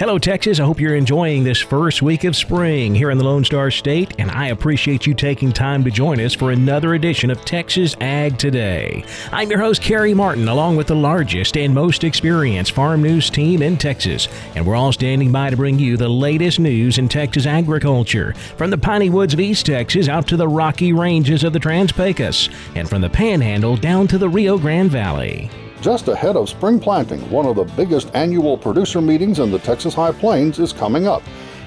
Hello, Texas. I hope you're enjoying this first week of spring here in the Lone Star State, and I appreciate you taking time to join us for another edition of Texas Ag Today. I'm your host, Carey Martin, along with the largest and most experienced farm news team in Texas, and we're all standing by to bring you the latest news in Texas agriculture, from the piney woods of East Texas out to the rocky ranges of the Trans-Pecos, and from the Panhandle down to the Rio Grande Valley. Just ahead of spring planting, one of the biggest annual producer meetings in the Texas High Plains is coming up.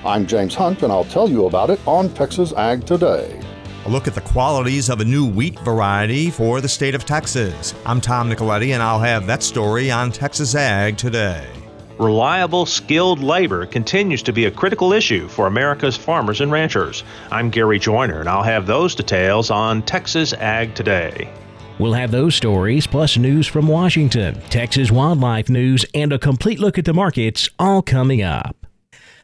I'm James Hunt, and I'll tell you about it on Texas Ag Today. A look at the qualities of a new wheat variety for the state of Texas. I'm Tom Nicoletti, and I'll have that story on Texas Ag Today. Reliable, skilled labor continues to be a critical issue for America's farmers and ranchers. I'm Gary Joyner, and I'll have those details on Texas Ag Today. We'll have those stories, plus news from Washington, Texas wildlife news, and a complete look at the markets all coming up.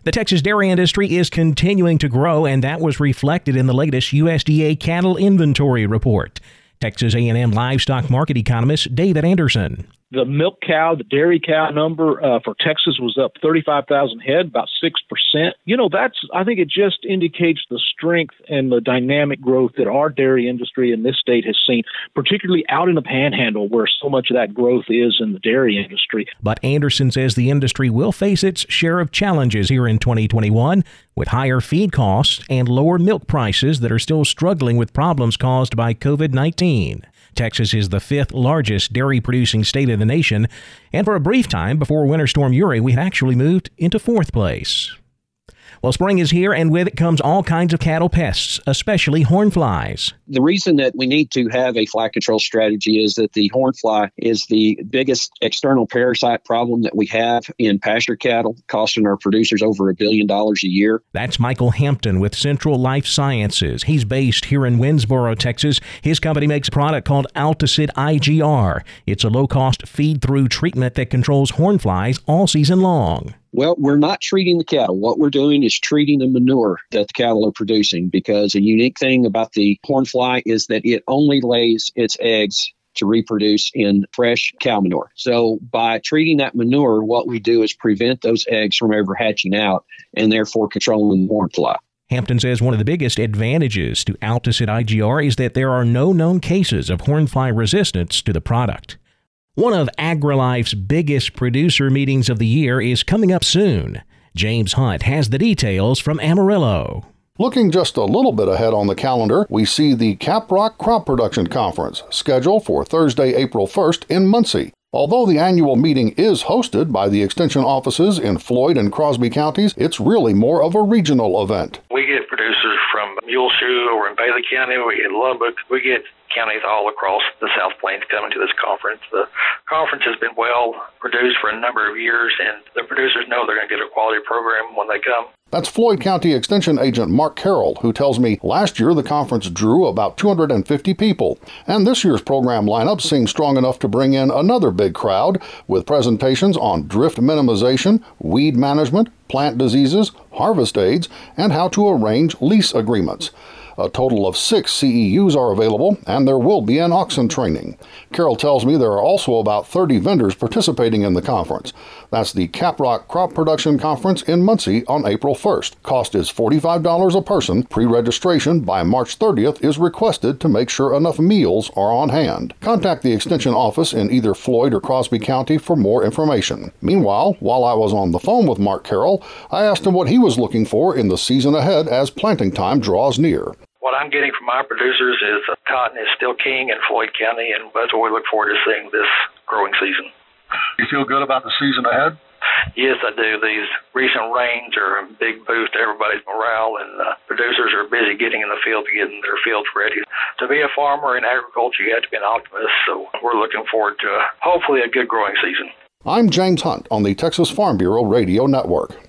The Texas dairy industry is continuing to grow, and that was reflected in the latest USDA cattle inventory report. Texas A&M livestock market economist David Anderson the milk cow, the dairy cow number uh, for Texas was up 35,000 head, about 6%. You know, that's, I think it just indicates the strength and the dynamic growth that our dairy industry in this state has seen, particularly out in the panhandle where so much of that growth is in the dairy industry. But Anderson says the industry will face its share of challenges here in 2021 with higher feed costs and lower milk prices that are still struggling with problems caused by COVID 19. Texas is the fifth largest dairy producing state in the nation, and for a brief time before Winter Storm Uri, we had actually moved into fourth place. Well, spring is here, and with it comes all kinds of cattle pests, especially horn flies. The reason that we need to have a fly control strategy is that the horn fly is the biggest external parasite problem that we have in pasture cattle, costing our producers over a billion dollars a year. That's Michael Hampton with Central Life Sciences. He's based here in Winnsboro, Texas. His company makes a product called Altosid IGR. It's a low cost feed through treatment that controls horn flies all season long. Well, we're not treating the cattle. What we're doing is treating the manure that the cattle are producing because a unique thing about the horn fly is that it only lays its eggs to reproduce in fresh cow manure. So by treating that manure, what we do is prevent those eggs from ever hatching out and therefore controlling the horn fly. Hampton says one of the biggest advantages to Altosid IGR is that there are no known cases of horn fly resistance to the product. One of AgriLife's biggest producer meetings of the year is coming up soon. James Hunt has the details from Amarillo. Looking just a little bit ahead on the calendar, we see the Caprock Crop Production Conference, scheduled for Thursday, April 1st in Muncie. Although the annual meeting is hosted by the extension offices in Floyd and Crosby counties, it's really more of a regional event. We get producers from Muleshoe or in Bailey County, we get Lubbock, we get counties all across the South Plains coming to this conference. The conference has been well produced for a number of years, and the producers know they're going to get a quality program when they come. That's Floyd County Extension Agent Mark Carroll, who tells me last year the conference drew about 250 people, and this year's program lineup seems strong enough to bring in another big crowd with presentations on drift minimization, weed management, plant diseases, harvest aids, and how to arrange lease agreements. A total of six CEUs are available, and there will be an oxen training. Carroll tells me there are also about 30 vendors participating in the conference. That's the Caprock Crop Production Conference in Muncie on April 1st. Cost is $45 a person. Pre registration by March 30th is requested to make sure enough meals are on hand. Contact the Extension office in either Floyd or Crosby County for more information. Meanwhile, while I was on the phone with Mark Carroll, I asked him what he was looking for in the season ahead as planting time draws near. What I'm getting from my producers is cotton is still king in Floyd County, and that's what we look forward to seeing this growing season. You feel good about the season ahead? Yes, I do. These recent rains are a big boost to everybody's morale, and uh, producers are busy getting in the field to getting their fields ready. To be a farmer in agriculture, you have to be an optimist, so we're looking forward to uh, hopefully a good growing season. I'm James Hunt on the Texas Farm Bureau Radio Network.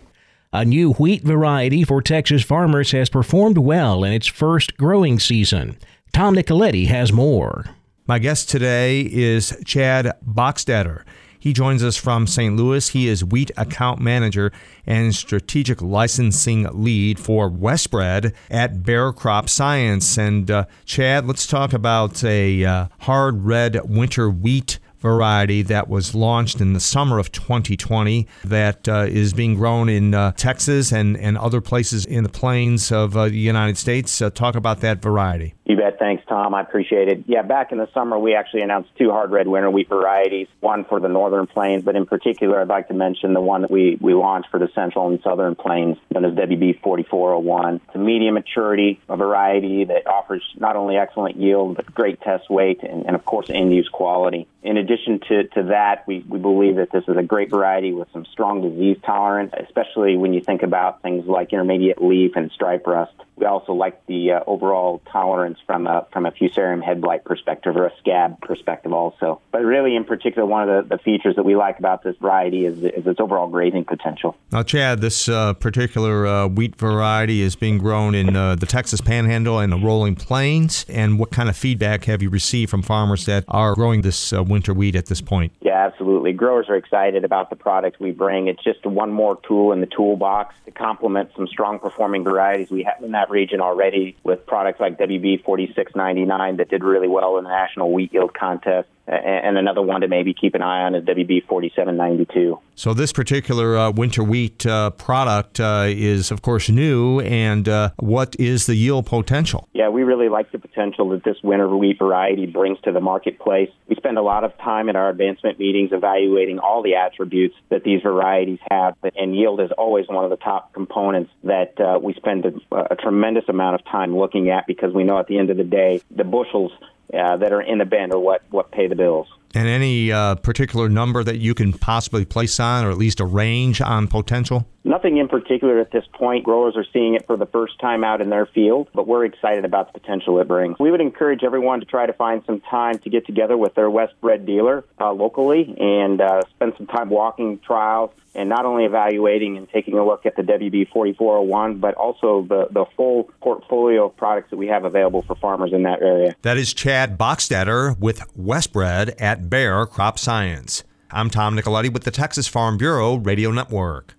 A new wheat variety for Texas farmers has performed well in its first growing season. Tom Nicoletti has more. My guest today is Chad Boxstetter. He joins us from St. Louis. He is wheat account manager and strategic licensing lead for Westbred at Bayer Crop Science. And uh, Chad, let's talk about a uh, hard red winter wheat variety that was launched in the summer of 2020 that uh, is being grown in uh, Texas and, and other places in the plains of uh, the United States. Uh, talk about that variety. You bet. Thanks, Tom. I appreciate it. Yeah, back in the summer, we actually announced two hard red winter wheat varieties, one for the northern plains, but in particular, I'd like to mention the one that we, we launched for the central and southern plains, known as WB 4401. It's a medium maturity a variety that offers not only excellent yield, but great test weight and, and of course, end use quality. In addition to, to that, we, we believe that this is a great variety with some strong disease tolerance, especially when you think about things like intermediate leaf and stripe rust. We also like the uh, overall tolerance from a from a fusarium head blight perspective or a scab perspective also. But really, in particular, one of the, the features that we like about this variety is, is its overall grazing potential. Now, Chad, this uh, particular uh, wheat variety is being grown in uh, the Texas Panhandle and the Rolling Plains. And what kind of feedback have you received from farmers that are growing this uh, winter wheat at this point? Yeah, absolutely. Growers are excited about the product we bring. It's just one more tool in the toolbox to complement some strong performing varieties we have in that region already with products like WB 4699 that did really well in the National Wheat Yield Contest and another one to maybe keep an eye on is WB 4792. So, this particular uh, winter wheat uh, product uh, is, of course, new. And uh, what is the yield potential? Yeah, we really like the potential that this winter wheat variety brings to the marketplace. We spend a lot of time in our advancement meetings evaluating all the attributes that these varieties have, and yield is always one of the top components that uh, we spend a, a tremendous amount of time looking at because we know at the end of the day, the bushels uh, that are in the bin are what, what pay the bills. And any uh, particular number that you can possibly place on, or at least a range on potential? Nothing in particular at this point. Growers are seeing it for the first time out in their field, but we're excited about the potential it brings. We would encourage everyone to try to find some time to get together with their Westbred dealer uh, locally and uh, spend some time walking trials and not only evaluating and taking a look at the WB 4401, but also the, the full portfolio of products that we have available for farmers in that area. That is Chad Boxstetter with Westbred at Bayer Crop Science. I'm Tom Nicoletti with the Texas Farm Bureau Radio Network.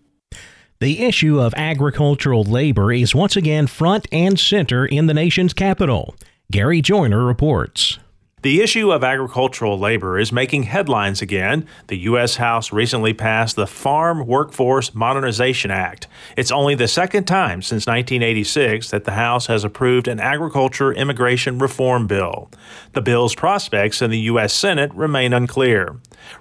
The issue of agricultural labor is once again front and center in the nation's capital. Gary Joyner reports. The issue of agricultural labor is making headlines again. The U.S. House recently passed the Farm Workforce Modernization Act. It's only the second time since 1986 that the House has approved an agriculture immigration reform bill. The bill's prospects in the U.S. Senate remain unclear.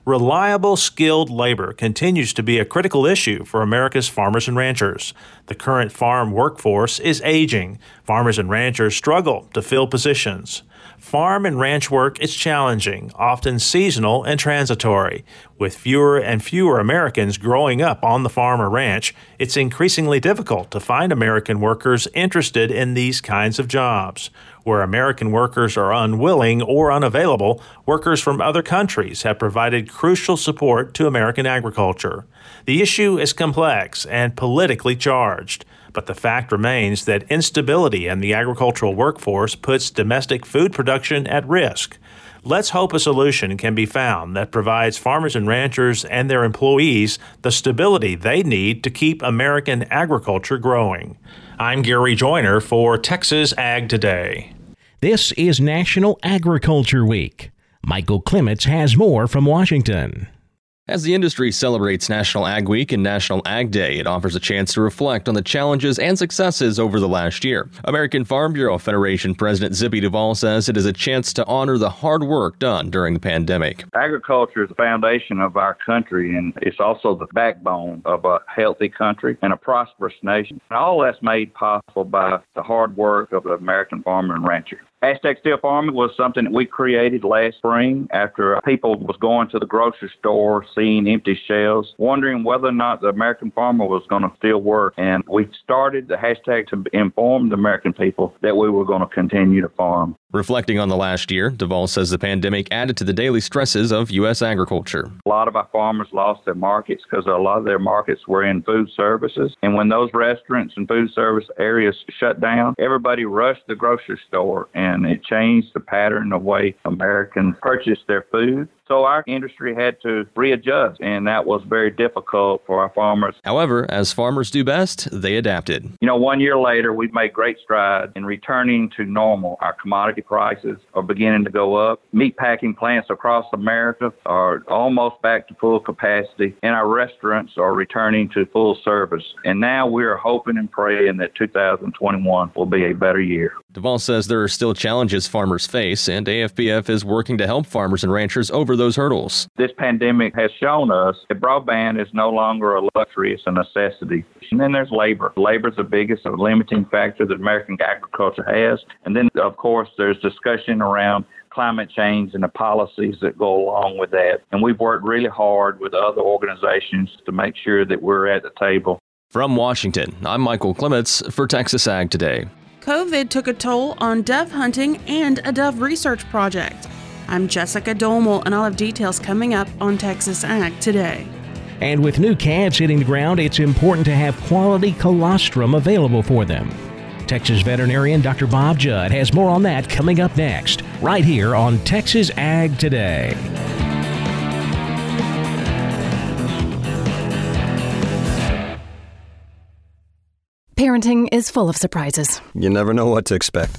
Reliable, skilled labor continues to be a critical issue for America's farmers and ranchers. The current farm workforce is aging. Farmers and ranchers struggle to fill positions. Farm and ranch work is challenging, often seasonal and transitory. With fewer and fewer Americans growing up on the farm or ranch, it's increasingly difficult to find American workers interested in these kinds of jobs. Where American workers are unwilling or unavailable, workers from other countries have provided crucial support to American agriculture. The issue is complex and politically charged. But the fact remains that instability in the agricultural workforce puts domestic food production at risk. Let's hope a solution can be found that provides farmers and ranchers and their employees the stability they need to keep American agriculture growing. I'm Gary Joyner for Texas Ag Today. This is National Agriculture Week. Michael Clements has more from Washington. As the industry celebrates National Ag Week and National Ag Day, it offers a chance to reflect on the challenges and successes over the last year. American Farm Bureau Federation President Zippy Duvall says it is a chance to honor the hard work done during the pandemic. Agriculture is the foundation of our country, and it's also the backbone of a healthy country and a prosperous nation. And all that's made possible by the hard work of the American farmer and rancher. Hashtag Still Farming was something that we created last spring after uh, people was going to the grocery store, seeing empty shelves, wondering whether or not the American farmer was going to still work. And we started the hashtag to inform the American people that we were going to continue to farm. Reflecting on the last year, Duvall says the pandemic added to the daily stresses of U.S. agriculture. A lot of our farmers lost their markets because a lot of their markets were in food services. And when those restaurants and food service areas shut down, everybody rushed the grocery store and it changed the pattern of way Americans purchased their food. So our industry had to readjust, and that was very difficult for our farmers. However, as farmers do best, they adapted. You know, one year later, we've made great strides in returning to normal. Our commodity prices are beginning to go up. Meat packing plants across America are almost back to full capacity, and our restaurants are returning to full service. And now we are hoping and praying that 2021 will be a better year. Duvall says there are still challenges farmers face, and AFBF is working to help farmers and ranchers over those hurdles. This pandemic has shown us that broadband is no longer a luxury, it's a necessity. And then there's labor. Labor is the biggest limiting factor that American agriculture has. And then, of course, there's discussion around climate change and the policies that go along with that. And we've worked really hard with other organizations to make sure that we're at the table. From Washington, I'm Michael Clements for Texas Ag Today. COVID took a toll on dove hunting and a dove research project. I'm Jessica Domel, and I'll have details coming up on Texas Ag today. And with new calves hitting the ground, it's important to have quality colostrum available for them. Texas veterinarian Dr. Bob Judd has more on that coming up next, right here on Texas Ag Today. Parenting is full of surprises. You never know what to expect.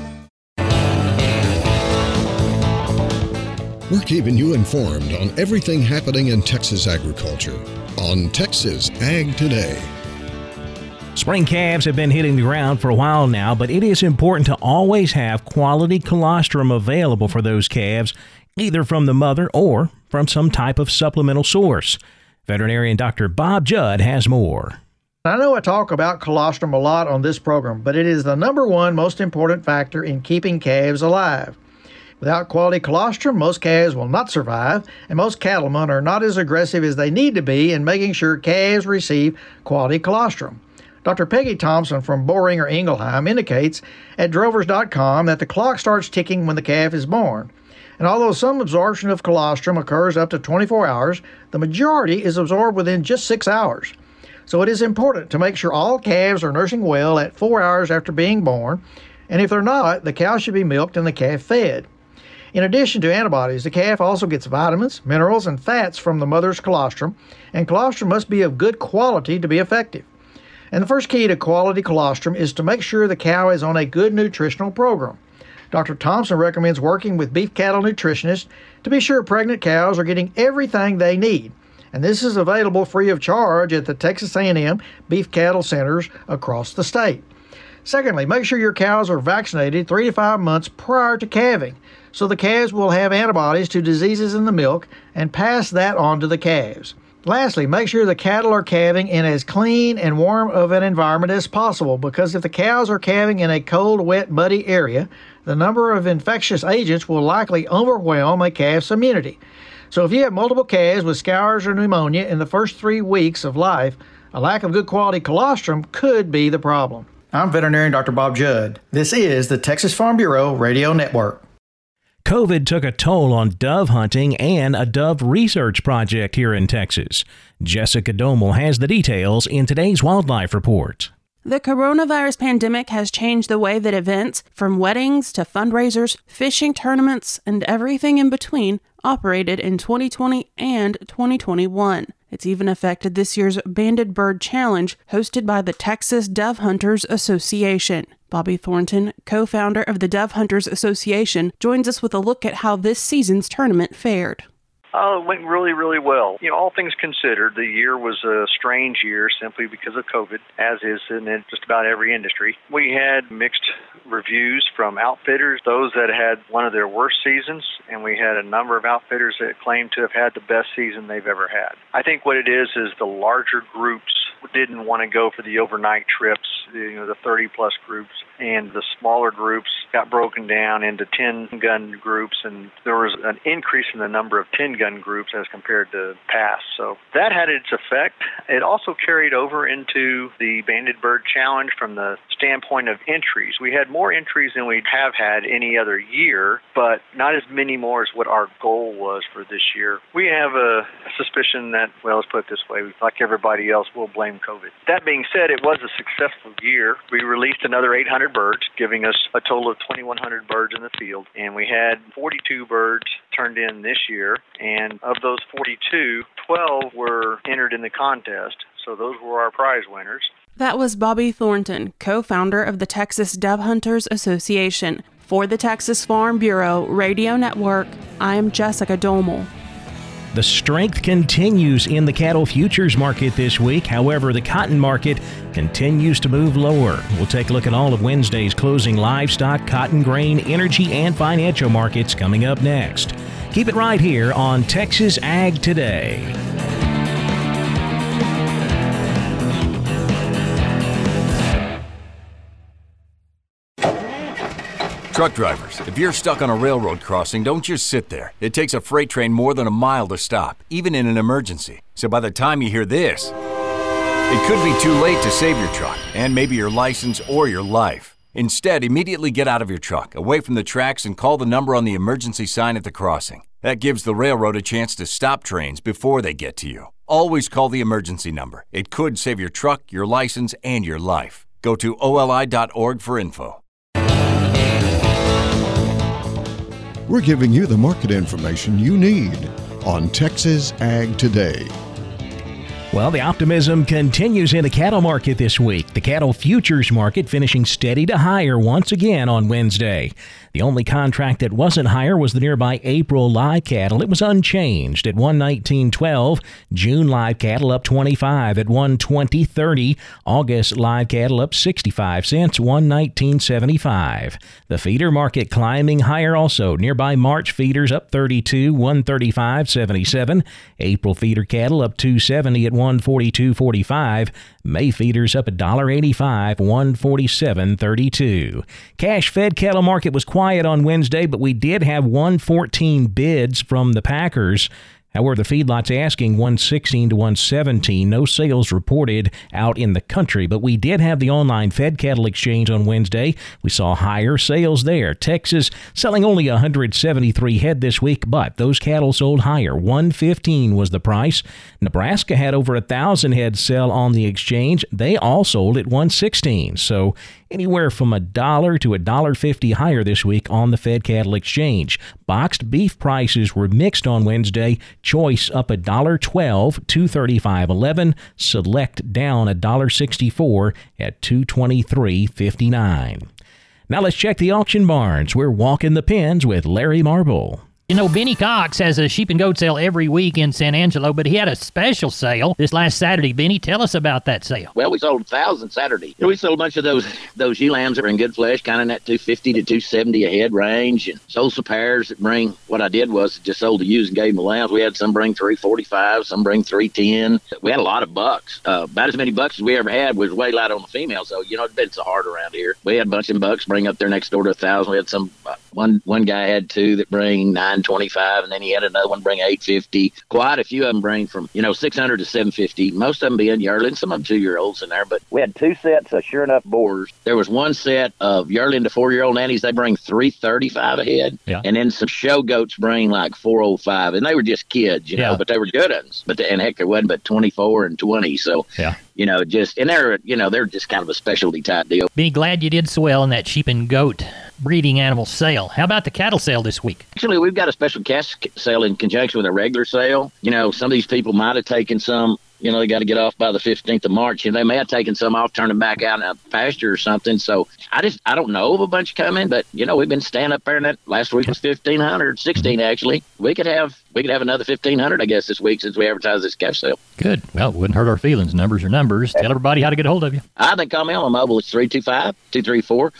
We're keeping you informed on everything happening in Texas agriculture on Texas Ag Today. Spring calves have been hitting the ground for a while now, but it is important to always have quality colostrum available for those calves, either from the mother or from some type of supplemental source. Veterinarian Dr. Bob Judd has more. I know I talk about colostrum a lot on this program, but it is the number one most important factor in keeping calves alive. Without quality colostrum, most calves will not survive, and most cattlemen are not as aggressive as they need to be in making sure calves receive quality colostrum. Dr. Peggy Thompson from Boehringer Ingelheim indicates at drovers.com that the clock starts ticking when the calf is born. And although some absorption of colostrum occurs up to 24 hours, the majority is absorbed within just six hours. So it is important to make sure all calves are nursing well at four hours after being born, and if they're not, the cow should be milked and the calf fed. In addition to antibodies, the calf also gets vitamins, minerals, and fats from the mother's colostrum, and colostrum must be of good quality to be effective. And the first key to quality colostrum is to make sure the cow is on a good nutritional program. Dr. Thompson recommends working with beef cattle nutritionists to be sure pregnant cows are getting everything they need. And this is available free of charge at the Texas A&M beef cattle centers across the state. Secondly, make sure your cows are vaccinated 3 to 5 months prior to calving so the calves will have antibodies to diseases in the milk and pass that on to the calves. Lastly, make sure the cattle are calving in as clean and warm of an environment as possible because if the cows are calving in a cold, wet, muddy area, the number of infectious agents will likely overwhelm a calf's immunity. So if you have multiple calves with scours or pneumonia in the first three weeks of life, a lack of good quality colostrum could be the problem. I'm veterinarian Dr. Bob Judd. This is the Texas Farm Bureau Radio Network. COVID took a toll on dove hunting and a dove research project here in Texas. Jessica Domel has the details in today's Wildlife Report. The coronavirus pandemic has changed the way that events, from weddings to fundraisers, fishing tournaments, and everything in between, operated in 2020 and 2021. It's even affected this year's Banded Bird Challenge, hosted by the Texas Dove Hunters Association. Bobby Thornton, co founder of the Dove Hunters Association, joins us with a look at how this season's tournament fared. Oh, it went really, really well. You know, all things considered, the year was a strange year simply because of COVID, as is in just about every industry. We had mixed reviews from outfitters, those that had one of their worst seasons, and we had a number of outfitters that claimed to have had the best season they've ever had. I think what it is is the larger groups didn't want to go for the overnight trips, you know, the 30 plus groups, and the smaller groups got broken down into 10 gun groups, and there was an increase in the number of 10 gun groups as compared to past. So that had its effect. It also carried over into the Banded Bird Challenge from the standpoint of entries. We had more entries than we have had any other year, but not as many more as what our goal was for this year. We have a suspicion that, well, let's put it this way, like everybody else, we'll blame COVID. That being said, it was a successful year. We released another 800 birds, giving us a total of 2,100 birds in the field, and we had 42 birds turned in this year, and of those 42, 12 were entered in the contest. So those were our prize winners. That was Bobby Thornton, co founder of the Texas Dove Hunters Association. For the Texas Farm Bureau Radio Network, I am Jessica Domel. The strength continues in the cattle futures market this week. However, the cotton market continues to move lower. We'll take a look at all of Wednesday's closing livestock, cotton, grain, energy, and financial markets coming up next. Keep it right here on Texas Ag Today. Truck drivers, if you're stuck on a railroad crossing, don't just sit there. It takes a freight train more than a mile to stop, even in an emergency. So by the time you hear this, it could be too late to save your truck and maybe your license or your life. Instead, immediately get out of your truck, away from the tracks, and call the number on the emergency sign at the crossing. That gives the railroad a chance to stop trains before they get to you. Always call the emergency number. It could save your truck, your license, and your life. Go to oli.org for info. We're giving you the market information you need on Texas Ag Today. Well, the optimism continues in the cattle market this week. The cattle futures market finishing steady to higher once again on Wednesday. The only contract that wasn't higher was the nearby April live cattle. It was unchanged at 119.12. June live cattle up 25 at 120.30. August live cattle up 65 cents, 119.75. The feeder market climbing higher also. Nearby March feeders up 32, 135.77. April feeder cattle up 270 at 142.45. May feeders up $1.85, 147.32. Cash fed cattle market was quiet on Wednesday, but we did have 114 bids from the Packers. However, the feedlot's asking 116 to 117. No sales reported out in the country, but we did have the online Fed cattle exchange on Wednesday. We saw higher sales there. Texas selling only 173 head this week, but those cattle sold higher. 115 was the price. Nebraska had over a thousand head sell on the exchange. They all sold at 116. So anywhere from a dollar to a dollar fifty higher this week on the Fed Cattle Exchange. Boxed beef prices were mixed on Wednesday. Choice up a dollar twelve, two thirty five eleven. Select down a dollar sixty four at two twenty three fifty nine. Now let's check the auction barns. We're walking the pens with Larry Marble. You know, Benny Cox has a sheep and goat sale every week in San Angelo, but he had a special sale this last Saturday. Benny, tell us about that sale. Well, we sold a thousand Saturday. We sold a bunch of those those ewe lambs that are in good flesh, kind of in that 250 to 270 a head range, and sold some pairs that bring. What I did was just sold the ewes and gave them the lambs. We had some bring 345, some bring 310. We had a lot of bucks, uh, about as many bucks as we ever had. Was way light on the female, so you know it's been so hard around here. We had a bunch of bucks bring up there next door to a thousand. We had some. Uh, one one guy had two that bring 925, and then he had another one bring 850. Quite a few of them bring from you know 600 to 750. Most of them being yearling, some of them two year olds in there. But we had two sets of sure enough boars. There was one set of yearling to four year old nannies. They bring 335 a head, yeah. and then some show goats bring like 405, and they were just kids, you know, Yeah. but they were good ones. But the, and heck, there wasn't but 24 and 20. So Yeah. you know, just and they're you know they're just kind of a specialty type deal. Be glad you did so well in that sheep and goat breeding animal sale. How about the cattle sale this week? Actually, we've got a special cash sale in conjunction with a regular sale. You know, some of these people might have taken some you know, they got to get off by the 15th of March. And they may have taken some off, turned them back out in a pasture or something. So I just, I don't know of a bunch coming, but, you know, we've been standing up there and that last week was 1,500, 16 actually. We could have, we could have another 1,500, I guess, this week since we advertised this cash sale. Good. Well, it wouldn't hurt our feelings. Numbers are numbers. Tell everybody how to get a hold of you. I think call me on my mobile. It's 325 234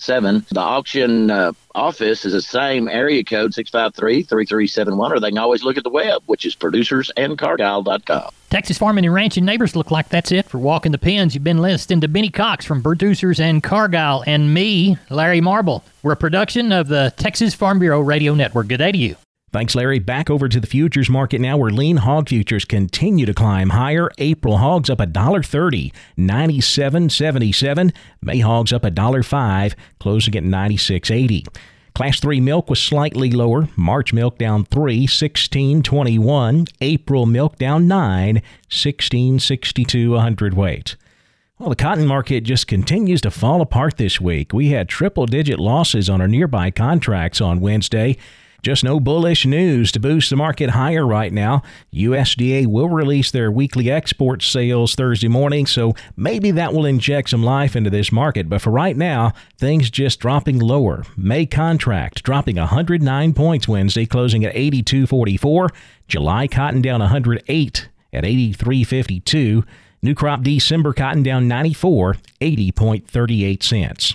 4277. The auction uh, office is the same area code 653-3371 or they can always look at the web which is producersandcargyle.com texas farming and ranching neighbors look like that's it for walking the pens you've been listening to benny cox from producers and cargyle and me larry marble. We're a production of the texas farm bureau radio network. Good day to you Thanks, Larry. Back over to the futures market now, where lean hog futures continue to climb higher. April hogs up $1.30, 97.77. May hogs up $1.05, closing at 96.80. Class 3 milk was slightly lower. March milk down 3, 16.21. April milk down 9, 16.62 a hundredweight. Well, the cotton market just continues to fall apart this week. We had triple digit losses on our nearby contracts on Wednesday. Just no bullish news to boost the market higher right now. USDA will release their weekly export sales Thursday morning, so maybe that will inject some life into this market. But for right now, things just dropping lower. May contract dropping 109 points Wednesday, closing at 82.44. July cotton down 108 at 83.52. New crop December cotton down 94, 80.38 cents.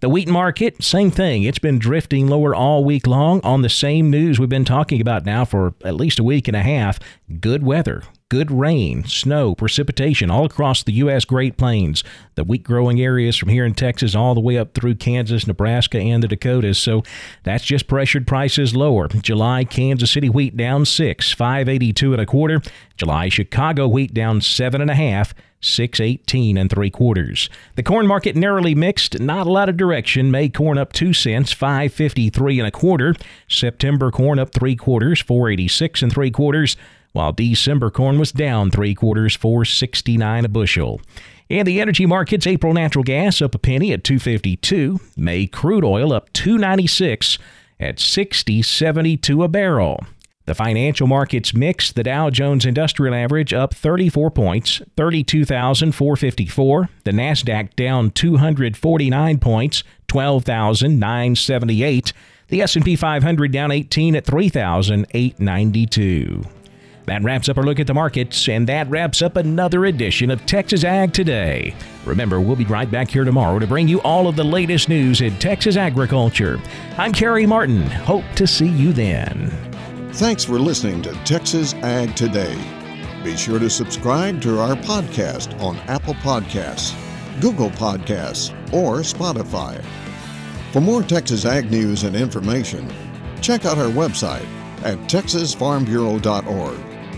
The wheat market, same thing. It's been drifting lower all week long on the same news we've been talking about now for at least a week and a half. Good weather, good rain, snow, precipitation all across the U.S. Great Plains, the wheat growing areas from here in Texas all the way up through Kansas, Nebraska, and the Dakotas. So that's just pressured prices lower. July Kansas City wheat down six, 582 and a quarter. July Chicago wheat down seven and a half. 618 and three quarters. The corn market narrowly mixed, not a lot of direction. May corn up two cents, 553 and a quarter. September corn up three quarters, 486 and three quarters, while December corn was down three quarters, 469 a bushel. In the energy markets, April natural gas up a penny at 252. May crude oil up 296 at 60.72 a barrel. The financial markets mixed. The Dow Jones Industrial Average up 34 points, 32,454. The Nasdaq down 249 points, 12,978. The S&P 500 down 18 at 3,892. That wraps up our look at the markets, and that wraps up another edition of Texas Ag Today. Remember, we'll be right back here tomorrow to bring you all of the latest news in Texas agriculture. I'm Carey Martin. Hope to see you then. Thanks for listening to Texas Ag Today. Be sure to subscribe to our podcast on Apple Podcasts, Google Podcasts, or Spotify. For more Texas Ag news and information, check out our website at texasfarmbureau.org